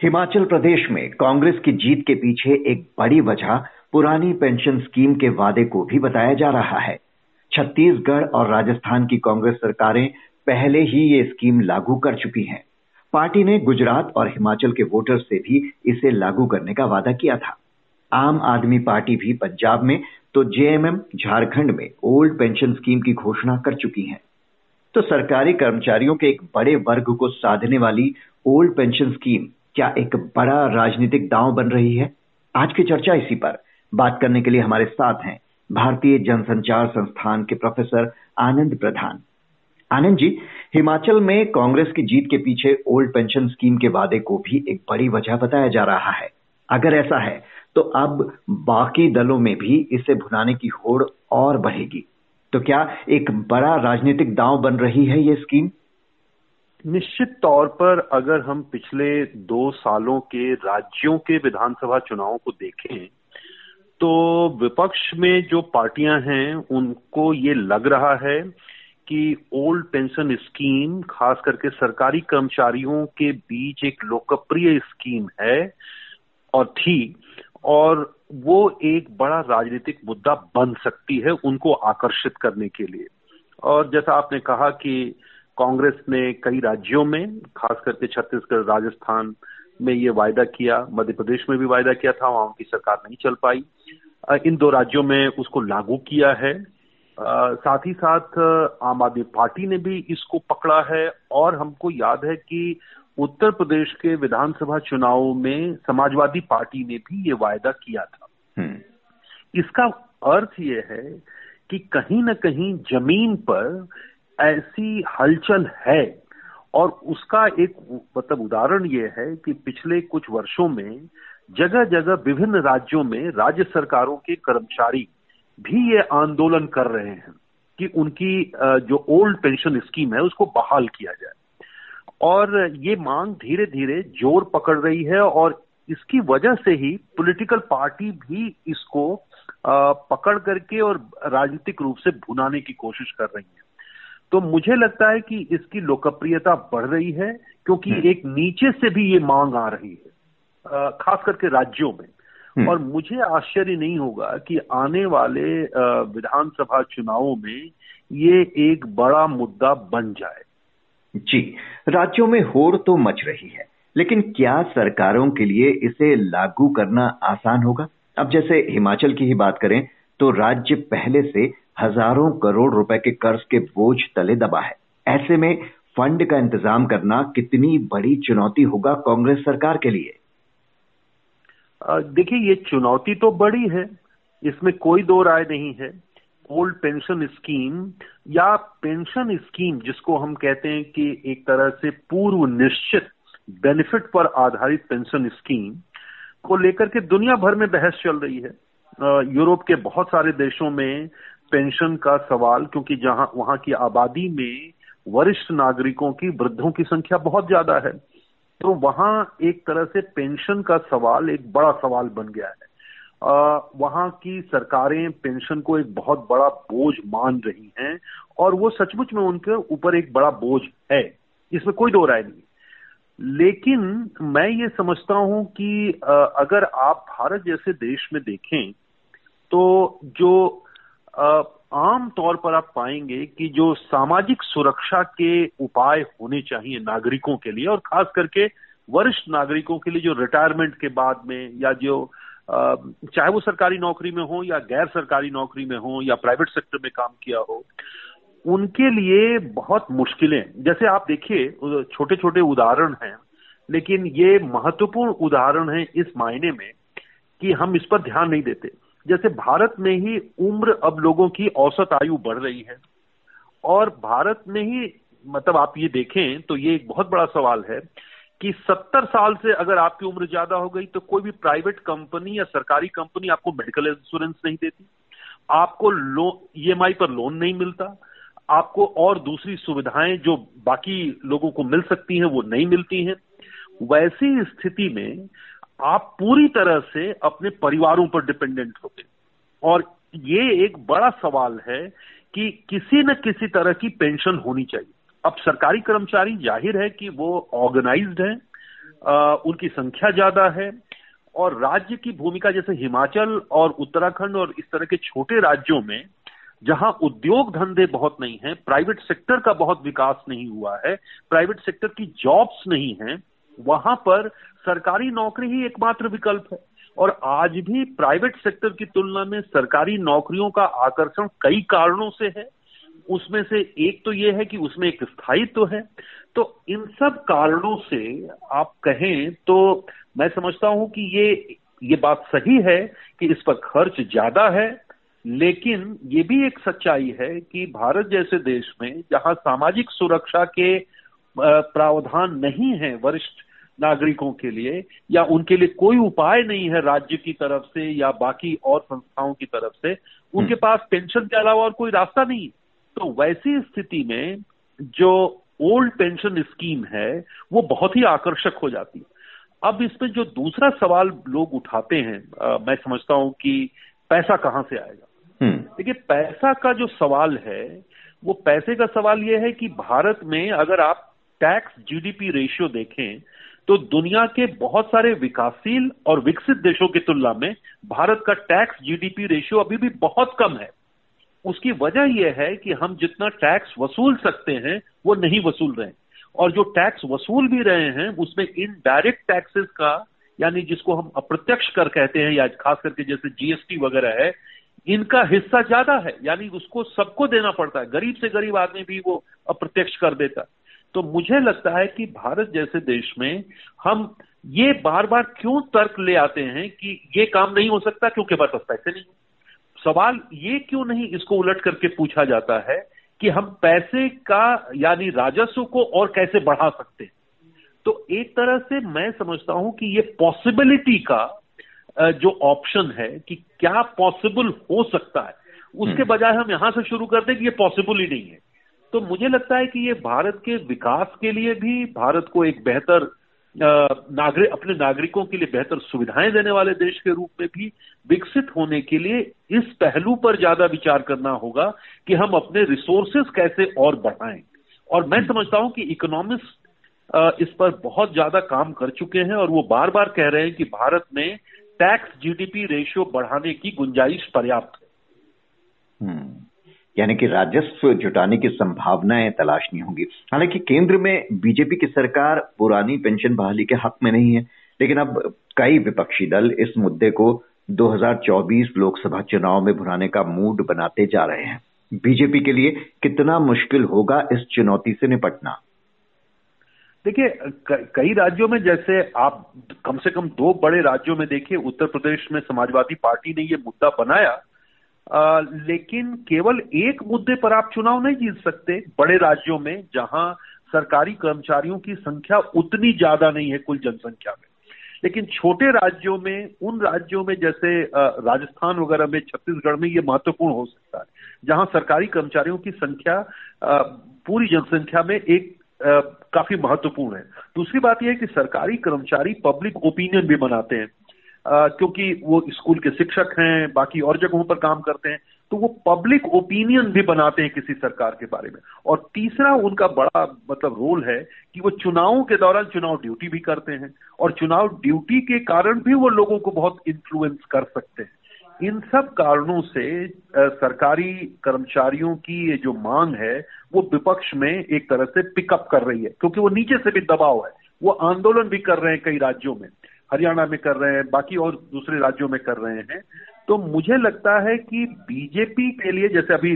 हिमाचल प्रदेश में कांग्रेस की जीत के पीछे एक बड़ी वजह पुरानी पेंशन स्कीम के वादे को भी बताया जा रहा है। छत्तीसगढ़ और राजस्थान की कांग्रेस सरकारें पहले ही ये स्कीम लागू कर चुकी हैं। पार्टी ने गुजरात और हिमाचल के वोटर्स से भी इसे लागू करने का वादा किया था। आम आदमी पार्टी भी पंजाब में तो जेएमएम झारखंड में ओल्ड पेंशन स्कीम की घोषणा कर चुकी है। तो सरकारी कर्मचारियों के एक बड़े वर्ग को साधने वाली ओल्ड पेंशन स्कीम क्या एक बड़ा राजनीतिक दांव बन रही है? आज की चर्चा इसी पर। बात करने के लिए हमारे साथ हैं भारतीय जनसंचार संस्थान के प्रोफेसर आनंद प्रधान। आनंद जी, हिमाचल में कांग्रेस की जीत के पीछे ओल्ड पेंशन स्कीम के वादे को भी एक बड़ी वजह बताया जा रहा है। अगर ऐसा है तो अब बाकी दलों में भी इसे भुनाने की होड़ और बढ़ेगी। तो क्या एक बड़ा राजनीतिक दांव बन रही है ये स्कीम? निश्चित तौर पर अगर हम पिछले दो सालों के राज्यों के विधानसभा चुनावों को देखें तो विपक्ष में जो पार्टियाँ हैं, उनको ये लग रहा है कि ओल्ड पेंशन स्कीम, खास करके सरकारी कर्मचारियों के बीच एक लोकप्रिय स्कीम है, और थी, और वो एक बड़ा राजनीतिक मुद्दा बन सकती है उनको आकर्षित करने के लिए। और जैसा आपने कहा कि कांग्रेस ने कई राज्यों में खास करके छत्तीसगढ़ राजस्थान में ये वायदा किया मध्य प्रदेश में भी वायदा किया था वहाँ उनकी सरकार नहीं चल पाई। इन दो राज्यों में उसको लागू किया है। साथ ही साथ आम आदमी पार्टी ने भी इसको पकड़ा है और हमको याद है कि उत्तर प्रदेश के विधानसभा चुनाव में समाजवादी पार्टी ने भी ये वायदा किया था। हम्म। इसका अर्थ ये है कि कहीं ना कहीं ज़मीन पर ऐसी हलचल है। और उसका एक मतलब उदाहरण ये है कि पिछले कुछ वर्षों में जगह जगह विभिन्न राज्यों में राज्य सरकारों के कर्मचारी भी ये आंदोलन कर रहे हैं कि उनकी जो ओल्ड पेंशन स्कीम है उसको बहाल किया जाए। और ये मांग धीरे धीरे ज़ोर पकड़ रही है और इसकी वजह से ही पॉलिटिकल पार्टी भी इसको पकड़ करके और राजनीतिक रूप से भुनाने की कोशिश कर रही है। तो मुझे लगता है कि इसकी लोकप्रियता बढ़ रही है क्योंकि हम्म। एक नीचे से भी ये मांग आ रही है खास करके राज्यों में हम्म। और मुझे आश्चर्य नहीं होगा कि आने वाले विधानसभा चुनावों में ये एक बड़ा मुद्दा बन जाए जी राज्यों में होड़ तो मच रही है लेकिन क्या सरकारों के लिए इसे लागू करना आसान होगा अब जैसे हिमाचल की ही बात करें तो राज्य पहले से हज़ारों करोड़ रुपए के कर्ज के बोझ तले दबा है। ऐसे में फंड का इंतज़ाम करना कितनी बड़ी चुनौती होगा कांग्रेस सरकार के लिए? देखिए, ये चुनौती तो बड़ी है। इसमें कोई दो राय नहीं है। ओल्ड पेंशन स्कीम या पेंशन स्कीम, जिसको हम कहते हैं कि एक तरह से पूर्व निश्चित बेनिफिट पर आधारित पेंशन स्कीम, को लेकर के दुनिया भर में बहस चल रही है। यूरोप के बहुत सारे देशों में पेंशन का सवाल क्योंकि जहाँ वहाँ की आबादी में वरिष्ठ नागरिकों की वृद्धों की संख्या बहुत ज़्यादा है। तो वहाँ एक तरह से पेंशन का सवाल एक बड़ा सवाल बन गया है। आ, वहाँ की सरकारें पेंशन को एक बहुत बड़ा बोझ मान रही हैं और वो सचमुच में उनके ऊपर एक बड़ा बोझ है। इसमें कोई दो राय नहीं। लेकिन मैं ये समझता हूँ कि अगर आप भारत जैसे देश में देखें तो जो आम तौर पर आप पाएँगे कि जो सामाजिक सुरक्षा के उपाय होने चाहिए नागरिकों के लिए, और खास करके वरिष्ठ नागरिकों के लिए जो रिटायरमेंट के बाद में, या जो चाहे वो सरकारी नौकरी में हो, या गैर सरकारी नौकरी में हो, या प्राइवेट सेक्टर में काम किया हो, उनके लिए बहुत मुश्किलें। जैसे आप देखिए छोटे छोटे उदाहरण हैं, लेकिन ये महत्वपूर्ण उदाहरण है इस मायने में कि हम इस पर ध्यान नहीं देते। जैसे भारत में ही उम्र अब लोगों की औसत आयु बढ़ रही है। और भारत में ही मतलब आप ये देखें तो ये एक बहुत बड़ा सवाल है कि 70 साल से अगर आपकी उम्र ज़्यादा हो गई तो कोई भी प्राइवेट कंपनी या सरकारी कंपनी आपको मेडिकल इंश्योरेंस नहीं देती। आपको लोन ईएमआई पर लोन नहीं मिलता। आपको और दूसरी सुविधाएँ जो बाकी लोगों को मिल सकती हैं, वो नहीं मिलती हैं। वैसी स्थिति में आप पूरी तरह से अपने परिवारों पर डिपेंडेंट होते और ये एक बड़ा सवाल है कि किसी न किसी तरह की पेंशन होनी चाहिए। अब सरकारी कर्मचारी ज़ाहिर है कि वो ऑर्गेनाइज्ड हैं उनकी संख्या ज़्यादा है और राज्य की भूमिका जैसे हिमाचल और उत्तराखंड और इस तरह के छोटे राज्यों में जहाँ उद्योग धंधे बहुत नहीं है प्राइवेट सेक्टर का बहुत विकास नहीं हुआ है प्राइवेट सेक्टर की जॉब्स नहीं है वहाँ पर सरकारी नौकरी ही एकमात्र विकल्प है। और आज भी प्राइवेट सेक्टर की तुलना में सरकारी नौकरियों का आकर्षण कई कारणों से है। उसमें से एक तो यह है कि उसमें एक स्थायित्व तो है। तो इन सब कारणों से आप कहें तो मैं समझता हूँ कि ये ये बात सही है कि इस पर खर्च ज़्यादा है, लेकिन ये भी एक सच्चाई है कि भारत जैसे देश में जहाँ सामाजिक सुरक्षा के प्रावधान नहीं है, वरिष्ठ नागरिकों के लिए या उनके लिए कोई उपाय नहीं है राज्य की तरफ़ से या बाकी और संस्थाओं की तरफ़ से उनके हम्म। पास पेंशन के अलावा और कोई रास्ता नहीं तो वैसी स्थिति में जो ओल्ड पेंशन स्कीम है वो बहुत ही आकर्षक हो जाती है अब इसमें जो दूसरा सवाल लोग उठाते हैं आ, मैं समझता हूँ कि पैसा कहाँ से आएगा हम्म। देखिए पैसा का जो सवाल है वो पैसे का सवाल ये है कि भारत में अगर आप टैक्स जीडीपी रेशियो देखें तो दुनिया के बहुत सारे विकासशील और विकसित देशों की तुलना में भारत का टैक्स जीडीपी रेशियो अभी भी बहुत कम है। उसकी वजह यह है कि हम जितना टैक्स वसूल सकते हैं, वो नहीं वसूल रहे और जो टैक्स वसूल भी रहे हैं, उसमें इनडायरेक्ट टैक्सेस का, यानी जिसको हम अप्रत्यक्ष कर कहते हैं या खास करके जैसे जीएसटी वगैरह है, इनका हिस्सा ज़्यादा है। यानी उसको सबको देना पड़ता है। गरीब से गरीब आदमी भी वो अप्रत्यक्ष कर देता है। तो मुझे लगता है कि भारत जैसे देश में हम ये बार बार क्यों तर्क ले आते हैं कि ये काम नहीं हो सकता क्योंकि हमारे पास पैसे नहीं सवाल ये क्यों नहीं इसको उलट करके पूछा जाता है कि हम पैसे का यानी राजस्व को और कैसे बढ़ा सकते हैं? तो एक तरह से मैं समझता हूँ कि ये पॉसिबिलिटी का जो ऑप्शन है कि क्या पॉसिबल हो सकता है उसके हम्म। बजाय हम यहाँ से शुरू करते हैं कि ये पॉसिबल ही नहीं है। तो मुझे लगता है कि ये भारत के विकास के लिए भी, भारत को एक बेहतर नागरिक अपने नागरिकों के लिए बेहतर सुविधाएँ देने वाले देश के रूप में भी विकसित होने के लिए इस पहलू पर ज़्यादा विचार करना होगा कि हम अपने रिसोर्सेस कैसे और बढ़ाएँ और मैं समझता हूँ कि इकोनॉमिस्ट इस पर बहुत ज़्यादा काम कर चुके हैं और वो बार बार कह रहे हैं कि भारत में टैक्स जीडीपी रेशियो बढ़ाने की गुंजाइश पर्याप्त है हम्म। यानी कि राजस्व जुटाने की संभावनाएँ तलाशनी होंगी। हालाँकि केंद्र में बीजेपी की सरकार पुरानी पेंशन बहाली के हक में नहीं है, लेकिन अब कई विपक्षी दल इस मुद्दे को 2024 लोकसभा चुनाव में भुनाने का मूड बनाते जा रहे हैं। बीजेपी के लिए कितना मुश्किल होगा इस चुनौती से निपटना? देखिए कई राज्यों में जैसे आप कम से कम दो बड़े राज्यों में देखिए, उत्तर प्रदेश में समाजवादी पार्टी ने ये मुद्दा बनाया आ, लेकिन केवल एक मुद्दे पर आप चुनाव नहीं जीत सकते बड़े राज्यों में जहाँ सरकारी कर्मचारियों की संख्या उतनी ज़्यादा नहीं है कुल जनसंख्या में। लेकिन छोटे राज्यों में उन राज्यों में जैसे राजस्थान वगैरह में छत्तीसगढ़ में ये महत्वपूर्ण हो सकता है जहाँ सरकारी कर्मचारियों की संख्या पूरी जनसंख्या में एक काफ़ी महत्वपूर्ण है। दूसरी बात यह है कि सरकारी कर्मचारी पब्लिक ओपिनियन भी बनाते हैं। क्योंकि वो स्कूल के शिक्षक हैं, बाकी और जगहों पर काम करते हैं तो वो पब्लिक ओपिनियन भी बनाते हैं किसी सरकार के बारे में। और तीसरा उनका बड़ा मतलब रोल है कि वो चुनावों के दौरान चुनाव ड्यूटी भी करते हैं, और चुनाव ड्यूटी के कारण भी वो लोगों को बहुत इन्फ्लुएंस कर सकते हैं। इन सब कारणों से सरकारी कर्मचारियों की ये जो मांग है, वो विपक्ष में एक तरह से पिकअप कर रही है, क्योंकि वो नीचे से भी दबाव है। वो आंदोलन भी कर रहे हैं कई राज्यों में। हरियाणा में कर रहे हैं, बाकी और दूसरे राज्यों में कर रहे हैं। तो मुझे लगता है कि बीजेपी के लिए, जैसे अभी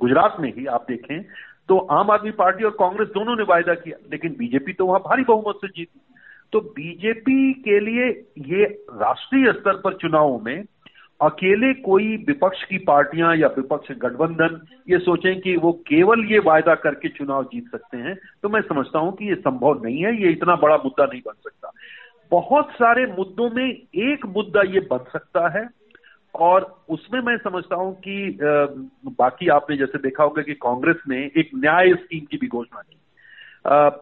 गुजरात में ही आप देखें तो आम आदमी पार्टी और कांग्रेस दोनों ने वायदा किया, लेकिन बीजेपी तो वहाँ भारी बहुमत से जीती। तो बीजेपी के लिए ये राष्ट्रीय स्तर पर चुनावों में अकेले कोई विपक्ष की पार्टियाँ या विपक्ष गठबंधन ये सोचें कि वो केवल ये वायदा करके चुनाव जीत सकते हैं तो मैं समझता हूँ कि ये संभव नहीं है, ये इतना बड़ा मुद्दा नहीं बन सकता। बहुत सारे मुद्दों में एक मुद्दा ये बन सकता है और उसमें मैं समझता हूँ कि बाकी आपने जैसे देखा होगा कि कांग्रेस ने एक न्याय स्कीम की भी घोषणा की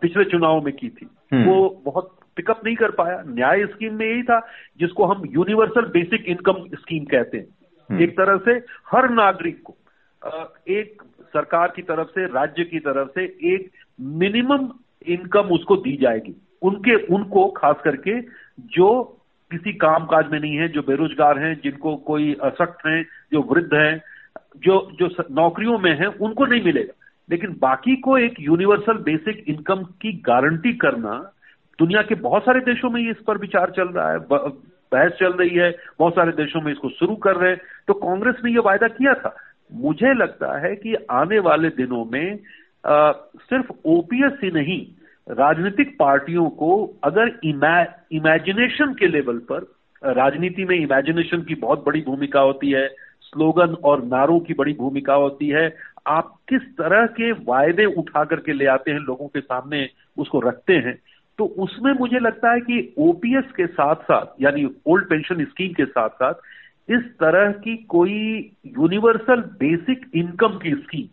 पिछले चुनाव में की थी हम्म। वो बहुत पिकअप नहीं कर पाया न्याय स्कीम में यही था जिसको हम यूनिवर्सल बेसिक इनकम स्कीम कहते हैं हम्म। एक तरह से हर नागरिक को एक सरकार की तरफ़ से राज्य की तरफ़ से एक मिनिमम इनकम उसको दी जाएगी उनके उनको खास करके जो किसी काम काज में नहीं है जो बेरोजगार हैं जिनको कोई असक्त हैं जो वृद्ध हैं जो जो नौकरियों में हैं उनको नहीं मिलेगा। लेकिन बाकी को एक यूनिवर्सल बेसिक इनकम की गारंटी करना दुनिया के बहुत सारे देशों में इस पर विचार चल रहा है बहस चल रही है बहुत सारे देशों में इसको शुरू कर रहे हैं। तो कांग्रेस ने यह वायदा किया था। मुझे लगता है कि आने वाले दिनों में आ, सिर्फ़ ओपीएस ही नहीं राजनीतिक पार्टियों को अगर इमा, इमेजिनेशन के लेवल पर राजनीति में इमेजिनेशन की बहुत बड़ी भूमिका होती है स्लोगन और नारों की बड़ी भूमिका होती है आप किस तरह के वायदे उठा करके ले आते हैं लोगों के सामने उसको रखते हैं तो उसमें मुझे लगता है कि ओपीएस के साथ साथ यानी ओल्ड पेंशन स्कीम के साथ साथ इस तरह की कोई यूनिवर्सल बेसिक इनकम की स्कीम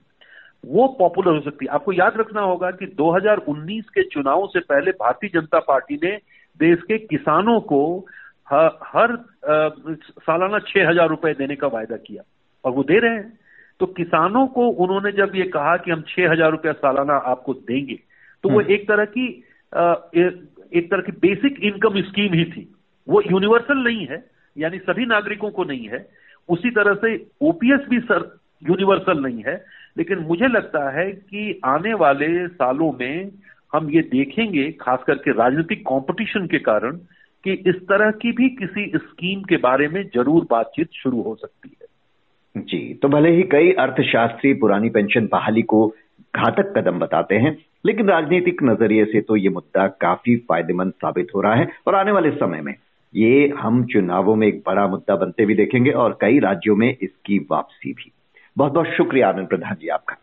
वो पॉपुलर हो सकती है। आपको याद रखना होगा कि 2019 के चुनावों से पहले भारतीय जनता पार्टी ने देश के किसानों को हर, हर सालाना छह हज़ार रुपए देने का वायदा किया और वो दे रहे हैं। तो किसानों को उन्होंने जब ये कहा कि हम छह हज़ार रुपया सालाना आपको देंगे तो वो हम्म। एक तरह की एक तरह की बेसिक इनकम स्कीम ही थी। वो यूनिवर्सल नहीं है यानी सभी नागरिकों को नहीं है। उसी तरह से ओपीएस भी सर यूनिवर्सल नहीं है। लेकिन मुझे लगता है कि आने वाले सालों में हम ये देखेंगे, खास करके राजनीतिक कंपटीशन के कारण, कि इस तरह की भी किसी स्कीम के बारे में ज़रूर बातचीत शुरू हो सकती है। जी तो भले ही कई अर्थशास्त्री पुरानी पेंशन बहाली को घातक कदम बताते हैं, लेकिन राजनीतिक नज़रिए से तो ये मुद्दा काफ़ी फ़ायदेमंद साबित हो रहा है, और आने वाले समय में ये हम चुनावों में एक बड़ा मुद्दा बनते भी देखेंगे, और कई राज्यों में इसकी वापसी भी। बहुत बहुत शुक्रिया आनंद प्रधान जी आपका।